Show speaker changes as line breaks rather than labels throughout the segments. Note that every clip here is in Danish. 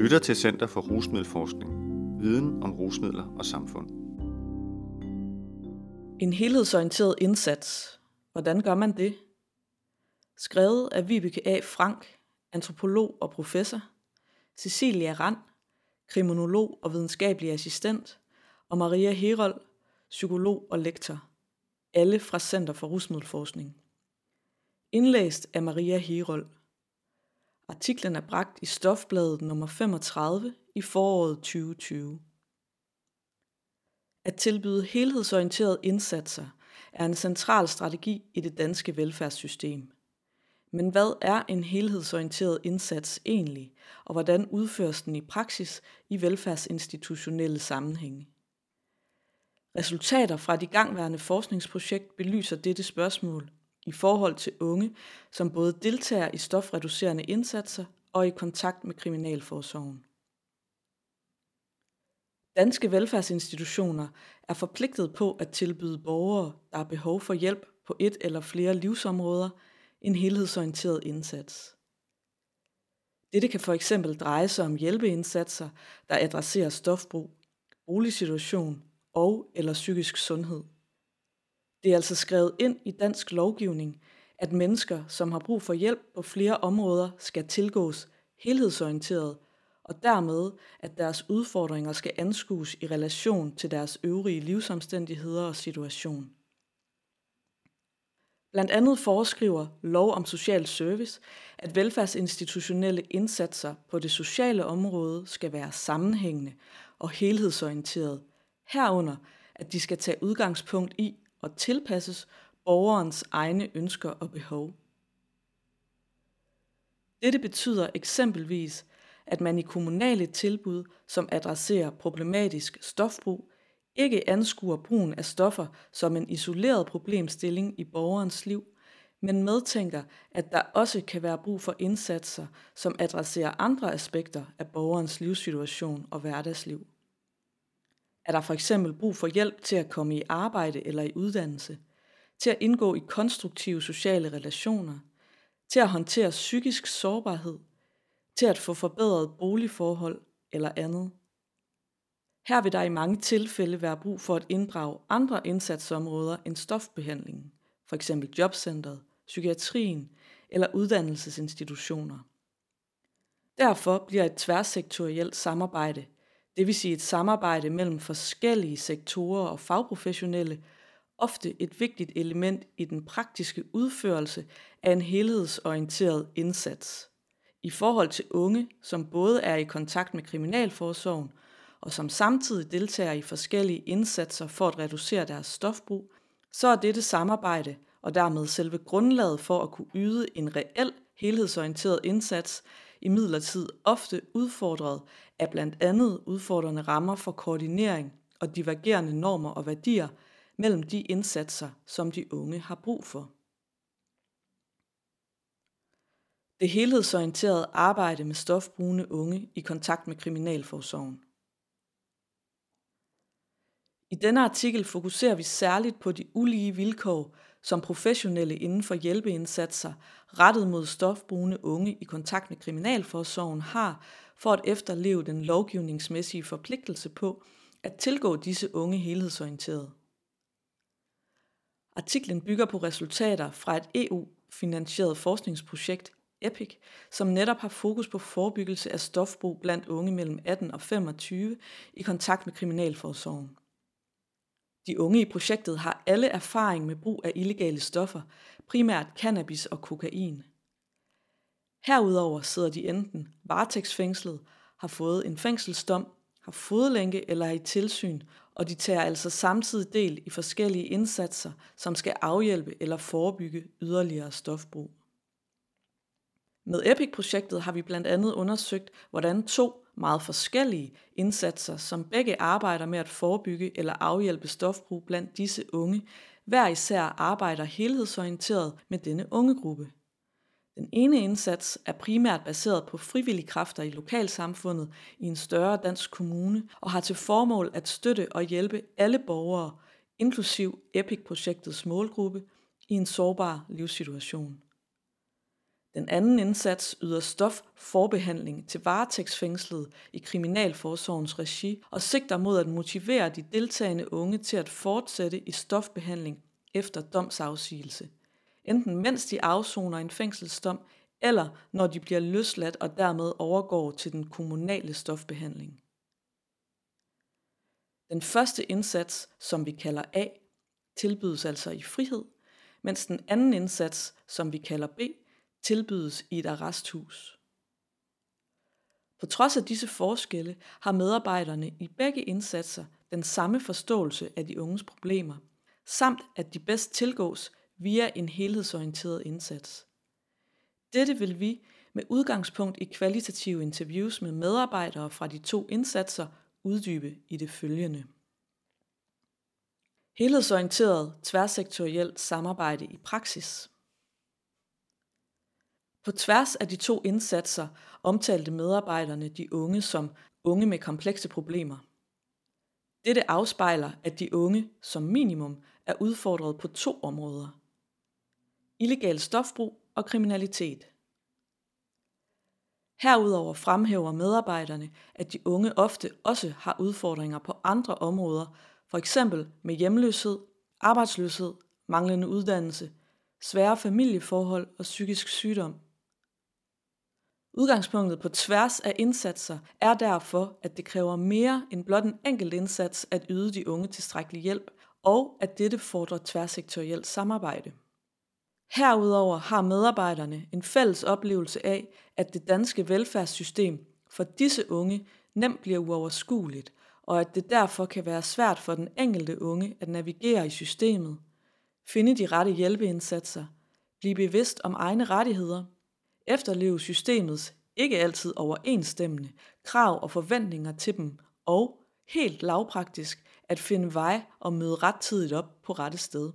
lytter til Center for Rusmiddelforskning. Viden om rusmidler og samfund.
En helhedsorienteret indsats. Hvordan gør man det? Skrevet af Vibeke A. Frank, antropolog og professor, Cecilia Rand, kriminolog og videnskabelig assistent, og Maria Herold, psykolog og lektor. Alle fra Center for Rusmiddelforskning. Indlæst af Maria Herold. Artiklen er bragt i Stofbladet nummer 35 i foråret 2020. At tilbyde helhedsorienterede indsatser er en central strategi i det danske velfærdssystem. Men hvad er en helhedsorienteret indsats egentlig, og hvordan udføres den i praksis i velfærdsinstitutionelle sammenhænge? Resultater fra de igangværende forskningsprojekt belyser dette spørgsmål i forhold til unge, som både deltager i stofreducerende indsatser og i kontakt med kriminalforsorgen. Danske velfærdsinstitutioner er forpligtet på at tilbyde borgere, der har behov for hjælp på et eller flere livsområder, en helhedsorienteret indsats. Dette kan for eksempel dreje sig om hjælpeindsatser, der adresserer stofbrug, boligsituation og eller psykisk sundhed. Det er altså skrevet ind i dansk lovgivning, at mennesker, som har brug for hjælp på flere områder, skal tilgås helhedsorienteret, og dermed, at deres udfordringer skal anskues i relation til deres øvrige livsomstændigheder og situation. Blandt andet foreskriver lov om social service, at velfærdsinstitutionelle indsatser på det sociale område skal være sammenhængende og helhedsorienteret, herunder at de skal tage udgangspunkt i og tilpasses borgerens egne ønsker og behov. Dette betyder eksempelvis, at man i kommunale tilbud, som adresserer problematisk stofbrug, ikke anskuer brugen af stoffer som en isoleret problemstilling i borgerens liv, men medtænker, at der også kan være brug for indsatser, som adresserer andre aspekter af borgerens livssituation og hverdagsliv. Er der for eksempel brug for hjælp til at komme i arbejde eller i uddannelse, til at indgå i konstruktive sociale relationer, til at håndtere psykisk sårbarhed, til at få forbedret boligforhold eller andet. Her vil der i mange tilfælde være brug for at inddrage andre indsatsområder end stofbehandlingen, f.eks. jobcentret, psykiatrien eller uddannelsesinstitutioner. Derfor bliver et tværsektorielt samarbejde det vil sige et samarbejde mellem forskellige sektorer og fagprofessionelle, ofte et vigtigt element i den praktiske udførelse af en helhedsorienteret indsats. I forhold til unge, som både er i kontakt med kriminalforsorgen og som samtidig deltager i forskellige indsatser for at reducere deres stofbrug, så er dette samarbejde og dermed selve grundlaget for at kunne yde en reel helhedsorienteret indsats imidlertid ofte udfordret er blandt andet udfordrende rammer for koordinering og divergerende normer og værdier mellem de indsatser, som de unge har brug for. Det helhedsorienterede arbejde med stofbrugende unge i kontakt med kriminalforsorgen. I denne artikel fokuserer vi særligt på de ulige vilkår, som professionelle inden for hjælpeindsatser rettet mod stofbrugende unge i kontakt med kriminalforsorgen har for at efterleve den lovgivningsmæssige forpligtelse på at tilgå disse unge helhedsorienteret. Artiklen bygger på resultater fra et EU-finansieret forskningsprojekt EPIC, som netop har fokus på forebyggelse af stofbrug blandt unge mellem 18 og 25 i kontakt med kriminalforsorgen. De unge i projektet har alle erfaring med brug af illegale stoffer, primært cannabis og kokain. Herudover sidder de enten varetægtsfængslet, har fået en fængselsdom, har fodlænke eller er i tilsyn, og de tager altså samtidig del i forskellige indsatser, som skal afhjælpe eller forebygge yderligere stofbrug. Med EPIC-projektet har vi blandt andet undersøgt, hvordan to meget forskellige indsatser, som begge arbejder med at forebygge eller afhjælpe stofbrug blandt disse unge, hver især arbejder helhedsorienteret med denne ungegruppe. Den ene indsats er primært baseret på frivillige kræfter i lokalsamfundet i en større dansk kommune og har til formål at støtte og hjælpe alle borgere, inklusiv EPIC-projektets målgruppe, i en sårbar livssituation. Den anden indsats yder stofforbehandling til varetægtsfængslede i Kriminalforsorgens regi og sigter mod at motivere de deltagende unge til at fortsætte i stofbehandling efter domsafsigelse. Enten mens de afsoner en fængselsdom, eller når de bliver løsladt og dermed overgår til den kommunale stofbehandling. Den første indsats, som vi kalder A, tilbydes altså i frihed, mens den anden indsats, som vi kalder B, tilbydes i et arresthus. På trods af disse forskelle har medarbejderne i begge indsatser den samme forståelse af de unges problemer, samt at de bedst tilgås via en helhedsorienteret indsats. Dette vil vi med udgangspunkt i kvalitative interviews med medarbejdere fra de to indsatser uddybe i det følgende. Helhedsorienteret tværsektorielt samarbejde i praksis. På tværs af de to indsatser omtalte medarbejderne de unge som unge med komplekse problemer. Dette afspejler, at de unge som minimum er udfordret på to områder. Illegal stofbrug og kriminalitet. Herudover fremhæver medarbejderne, at de unge ofte også har udfordringer på andre områder, for eksempel med hjemløshed, arbejdsløshed, manglende uddannelse, svære familieforhold og psykisk sygdom. Udgangspunktet på tværs af indsatser er derfor, at det kræver mere end blot en enkelt indsats at yde de unge tilstrækkelig hjælp, og at dette fordrer tværsektorielt samarbejde. Herudover har medarbejderne en fælles oplevelse af, at det danske velfærdssystem for disse unge nemt bliver uoverskueligt, og at det derfor kan være svært for den enkelte unge at navigere i systemet, finde de rette hjælpeindsatser, blive bevidst om egne rettigheder, efterleve systemets ikke altid overensstemmende krav og forventninger til dem, og helt lavpraktisk at finde vej og møde rettidigt op på rette sted.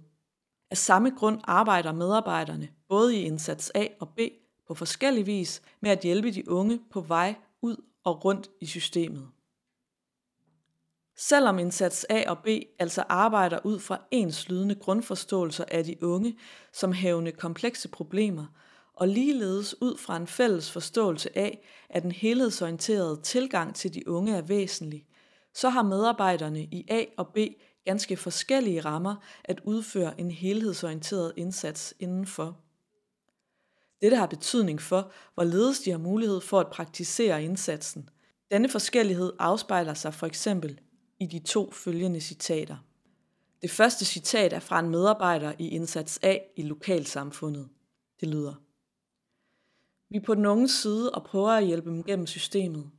Af samme grund arbejder medarbejderne både i indsats A og B på forskellig vis med at hjælpe de unge på vej ud og rundt i systemet. Selvom indsats A og B altså arbejder ud fra enslydende grundforståelser af de unge som havende komplekse problemer, og ligeledes ud fra en fælles forståelse af, at en helhedsorienteret tilgang til de unge er væsentlig, så har medarbejderne i A og B ganske forskellige rammer at udføre en helhedsorienteret indsats indenfor. Dette har betydning for, hvorledes de har mulighed for at praktisere indsatsen. Denne forskellighed afspejler sig for eksempel i de to følgende citater. Det første citat er fra en medarbejder i indsats A i lokalsamfundet. Det lyder. Vi er på den unge side og prøver at hjælpe dem gennem systemet.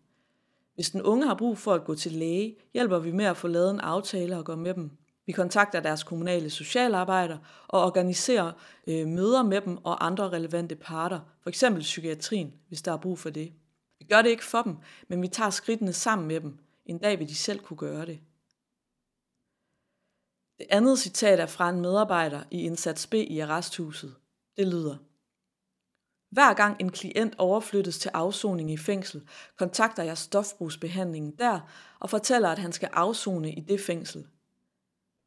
Hvis den unge har brug for at gå til læge, hjælper vi med at få lavet en aftale og gå med dem. Vi kontakter deres kommunale socialarbejder og organiserer øh, møder med dem og andre relevante parter, f.eks. psykiatrien, hvis der er brug for det. Vi gør det ikke for dem, men vi tager skridtene sammen med dem. En dag vil de selv kunne gøre det. Det andet citat er fra en medarbejder i Indsats B i arresthuset. Det lyder. Hver gang en klient overflyttes til afsoning i fængsel, kontakter jeg stofbrugsbehandlingen der og fortæller, at han skal afzone i det fængsel.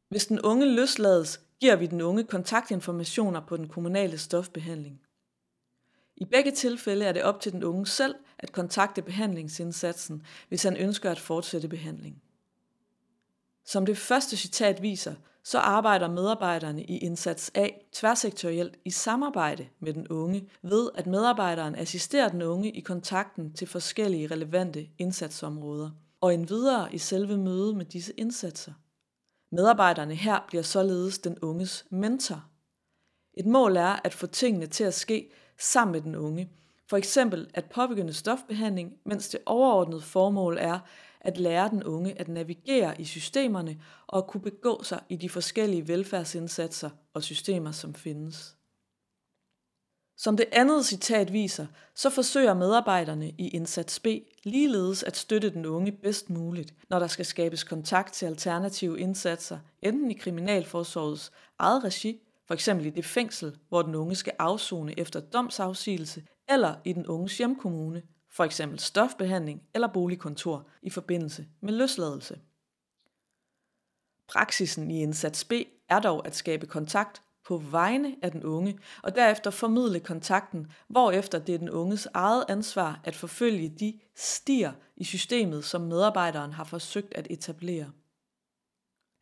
Hvis den unge løslades, giver vi den unge kontaktinformationer på den kommunale stofbehandling. I begge tilfælde er det op til den unge selv at kontakte behandlingsindsatsen, hvis han ønsker at fortsætte behandling. Som det første citat viser, så arbejder medarbejderne i indsats A tværsektorielt i samarbejde med den unge, ved at medarbejderen assisterer den unge i kontakten til forskellige relevante indsatsområder, og endvidere i selve mødet med disse indsatser. Medarbejderne her bliver således den unges mentor. Et mål er at få tingene til at ske sammen med den unge, for eksempel at påbegynde stofbehandling, mens det overordnede formål er at lære den unge at navigere i systemerne og at kunne begå sig i de forskellige velfærdsindsatser og systemer, som findes. Som det andet citat viser, så forsøger medarbejderne i Indsats B ligeledes at støtte den unge bedst muligt, når der skal skabes kontakt til alternative indsatser, enten i Kriminalforsorgets eget regi, for eksempel i det fængsel, hvor den unge skal afzone efter domsafsigelse, eller i den unges hjemkommune, for eksempel stofbehandling eller boligkontor i forbindelse med løsladelse. Praksisen i indsats B er dog at skabe kontakt på vegne af den unge, og derefter formidle kontakten, hvorefter det er den unges eget ansvar at forfølge de stier i systemet, som medarbejderen har forsøgt at etablere.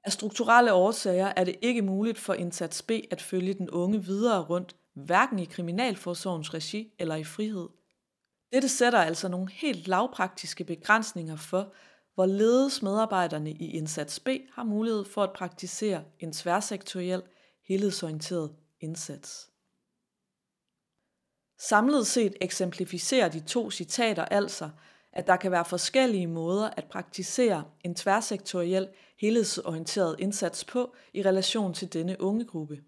Af strukturelle årsager er det ikke muligt for indsats B at følge den unge videre rundt, hverken i kriminalforsorgens regi eller i frihed. Dette sætter altså nogle helt lavpraktiske begrænsninger for, hvorledes medarbejderne i indsats B har mulighed for at praktisere en tværsektoriel, helhedsorienteret indsats. Samlet set eksemplificerer de to citater altså, at der kan være forskellige måder at praktisere en tværsektoriel, helhedsorienteret indsats på i relation til denne unge gruppe.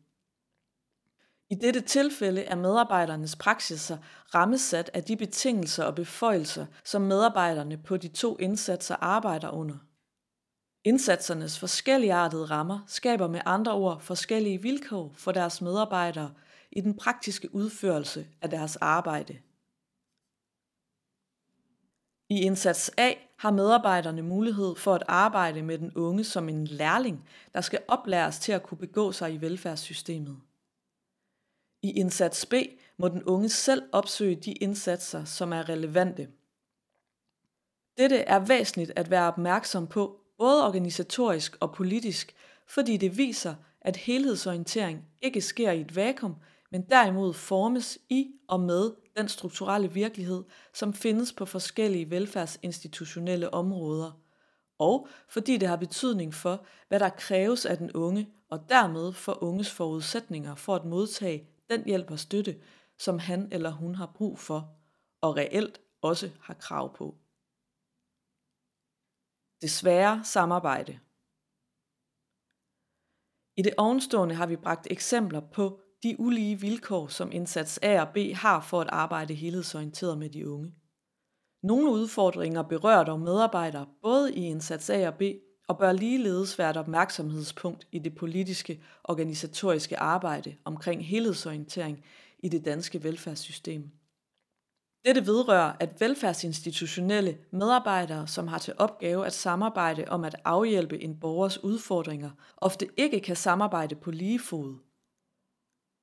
I dette tilfælde er medarbejdernes praksiser rammesat af de betingelser og beføjelser, som medarbejderne på de to indsatser arbejder under. Indsatsernes forskelligartede rammer skaber med andre ord forskellige vilkår for deres medarbejdere i den praktiske udførelse af deres arbejde. I indsats A har medarbejderne mulighed for at arbejde med den unge som en lærling, der skal oplæres til at kunne begå sig i velfærdssystemet. I indsats B må den unge selv opsøge de indsatser, som er relevante. Dette er væsentligt at være opmærksom på, både organisatorisk og politisk, fordi det viser, at helhedsorientering ikke sker i et vakuum, men derimod formes i og med den strukturelle virkelighed, som findes på forskellige velfærdsinstitutionelle områder, og fordi det har betydning for, hvad der kræves af den unge, og dermed for unges forudsætninger for at modtage den hjælp og støtte, som han eller hun har brug for, og reelt også har krav på. Desværre samarbejde. I det ovenstående har vi bragt eksempler på de ulige vilkår, som indsats A og B har for at arbejde helhedsorienteret med de unge. Nogle udfordringer berører dog medarbejdere både i indsats A og B, og bør ligeledes være et opmærksomhedspunkt i det politiske organisatoriske arbejde omkring helhedsorientering i det danske velfærdssystem. Dette vedrører, at velfærdsinstitutionelle medarbejdere, som har til opgave at samarbejde om at afhjælpe en borgers udfordringer, ofte ikke kan samarbejde på lige fod.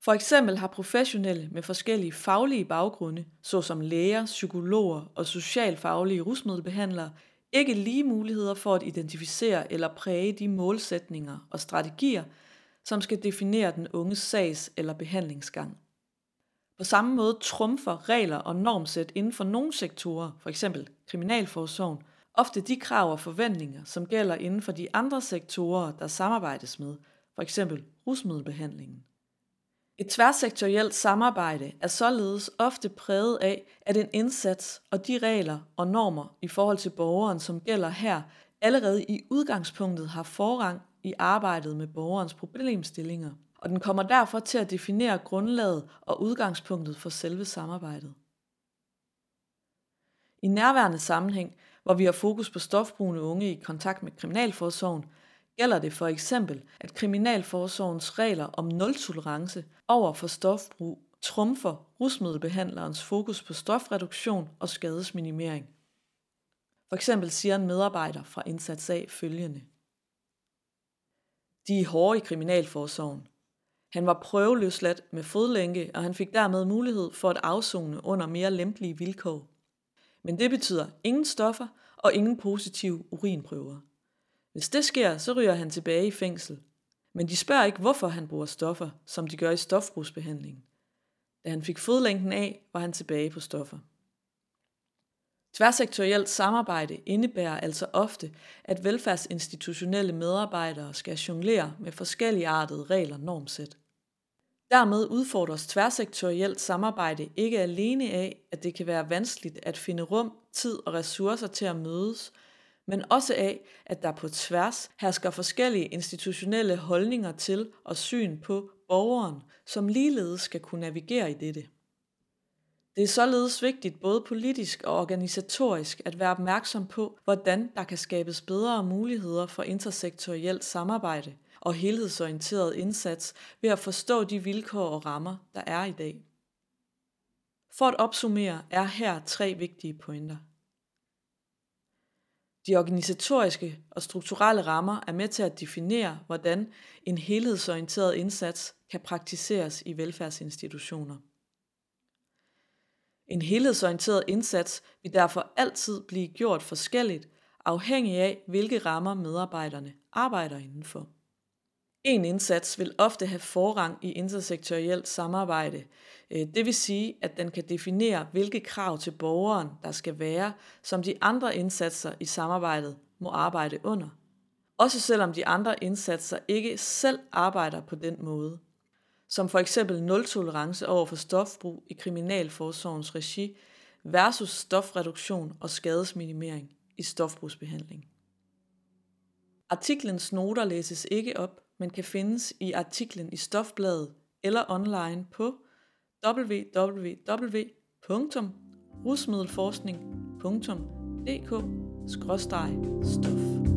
For eksempel har professionelle med forskellige faglige baggrunde, såsom læger, psykologer og socialfaglige rusmiddelbehandlere, ikke lige muligheder for at identificere eller præge de målsætninger og strategier, som skal definere den unges sags- eller behandlingsgang. På samme måde trumfer regler og normsæt inden for nogle sektorer, f.eks. kriminalforsorgen, ofte de krav og forventninger, som gælder inden for de andre sektorer, der samarbejdes med, f.eks. rusmiddelbehandlingen. Et tværsektorielt samarbejde er således ofte præget af, at en indsats og de regler og normer i forhold til borgeren, som gælder her, allerede i udgangspunktet har forrang i arbejdet med borgerens problemstillinger, og den kommer derfor til at definere grundlaget og udgangspunktet for selve samarbejdet. I nærværende sammenhæng, hvor vi har fokus på stofbrugende unge i kontakt med kriminalforsorgen, gælder det for eksempel, at Kriminalforsorgens regler om nul-tolerance over for stofbrug trumfer rusmiddelbehandlerens fokus på stofreduktion og skadesminimering. For eksempel siger en medarbejder fra Indsats A følgende. De er hårde i Kriminalforsorgen. Han var prøveløsladt med fodlænke, og han fik dermed mulighed for at afzone under mere lempelige vilkår. Men det betyder ingen stoffer og ingen positive urinprøver. Hvis det sker, så ryger han tilbage i fængsel. Men de spørger ikke, hvorfor han bruger stoffer, som de gør i stofbrugsbehandlingen. Da han fik fodlænken af, var han tilbage på stoffer. Tværsektorielt samarbejde indebærer altså ofte, at velfærdsinstitutionelle medarbejdere skal jonglere med forskellige artede regler normsæt. Dermed udfordres tværsektorielt samarbejde ikke alene af, at det kan være vanskeligt at finde rum, tid og ressourcer til at mødes – men også af, at der på tværs hersker forskellige institutionelle holdninger til og syn på borgeren, som ligeledes skal kunne navigere i dette. Det er således vigtigt både politisk og organisatorisk at være opmærksom på, hvordan der kan skabes bedre muligheder for intersektorielt samarbejde og helhedsorienteret indsats ved at forstå de vilkår og rammer, der er i dag. For at opsummere er her tre vigtige pointer. De organisatoriske og strukturelle rammer er med til at definere, hvordan en helhedsorienteret indsats kan praktiseres i velfærdsinstitutioner. En helhedsorienteret indsats vil derfor altid blive gjort forskelligt, afhængig af hvilke rammer medarbejderne arbejder indenfor. En indsats vil ofte have forrang i intersektorielt samarbejde. Øh, det vil sige, at den kan definere, hvilke krav til borgeren, der skal være, som de andre indsatser i samarbejdet må arbejde under. Også selvom de andre indsatser ikke selv arbejder på den måde. Som for eksempel nul-tolerance over for stofbrug i kriminalforsorgens regi versus stofreduktion og skadesminimering i stofbrugsbehandling. Artiklens noter læses ikke op, men kan findes i artiklen i Stofbladet eller online på www.rusmiddelforskning.dk-stof.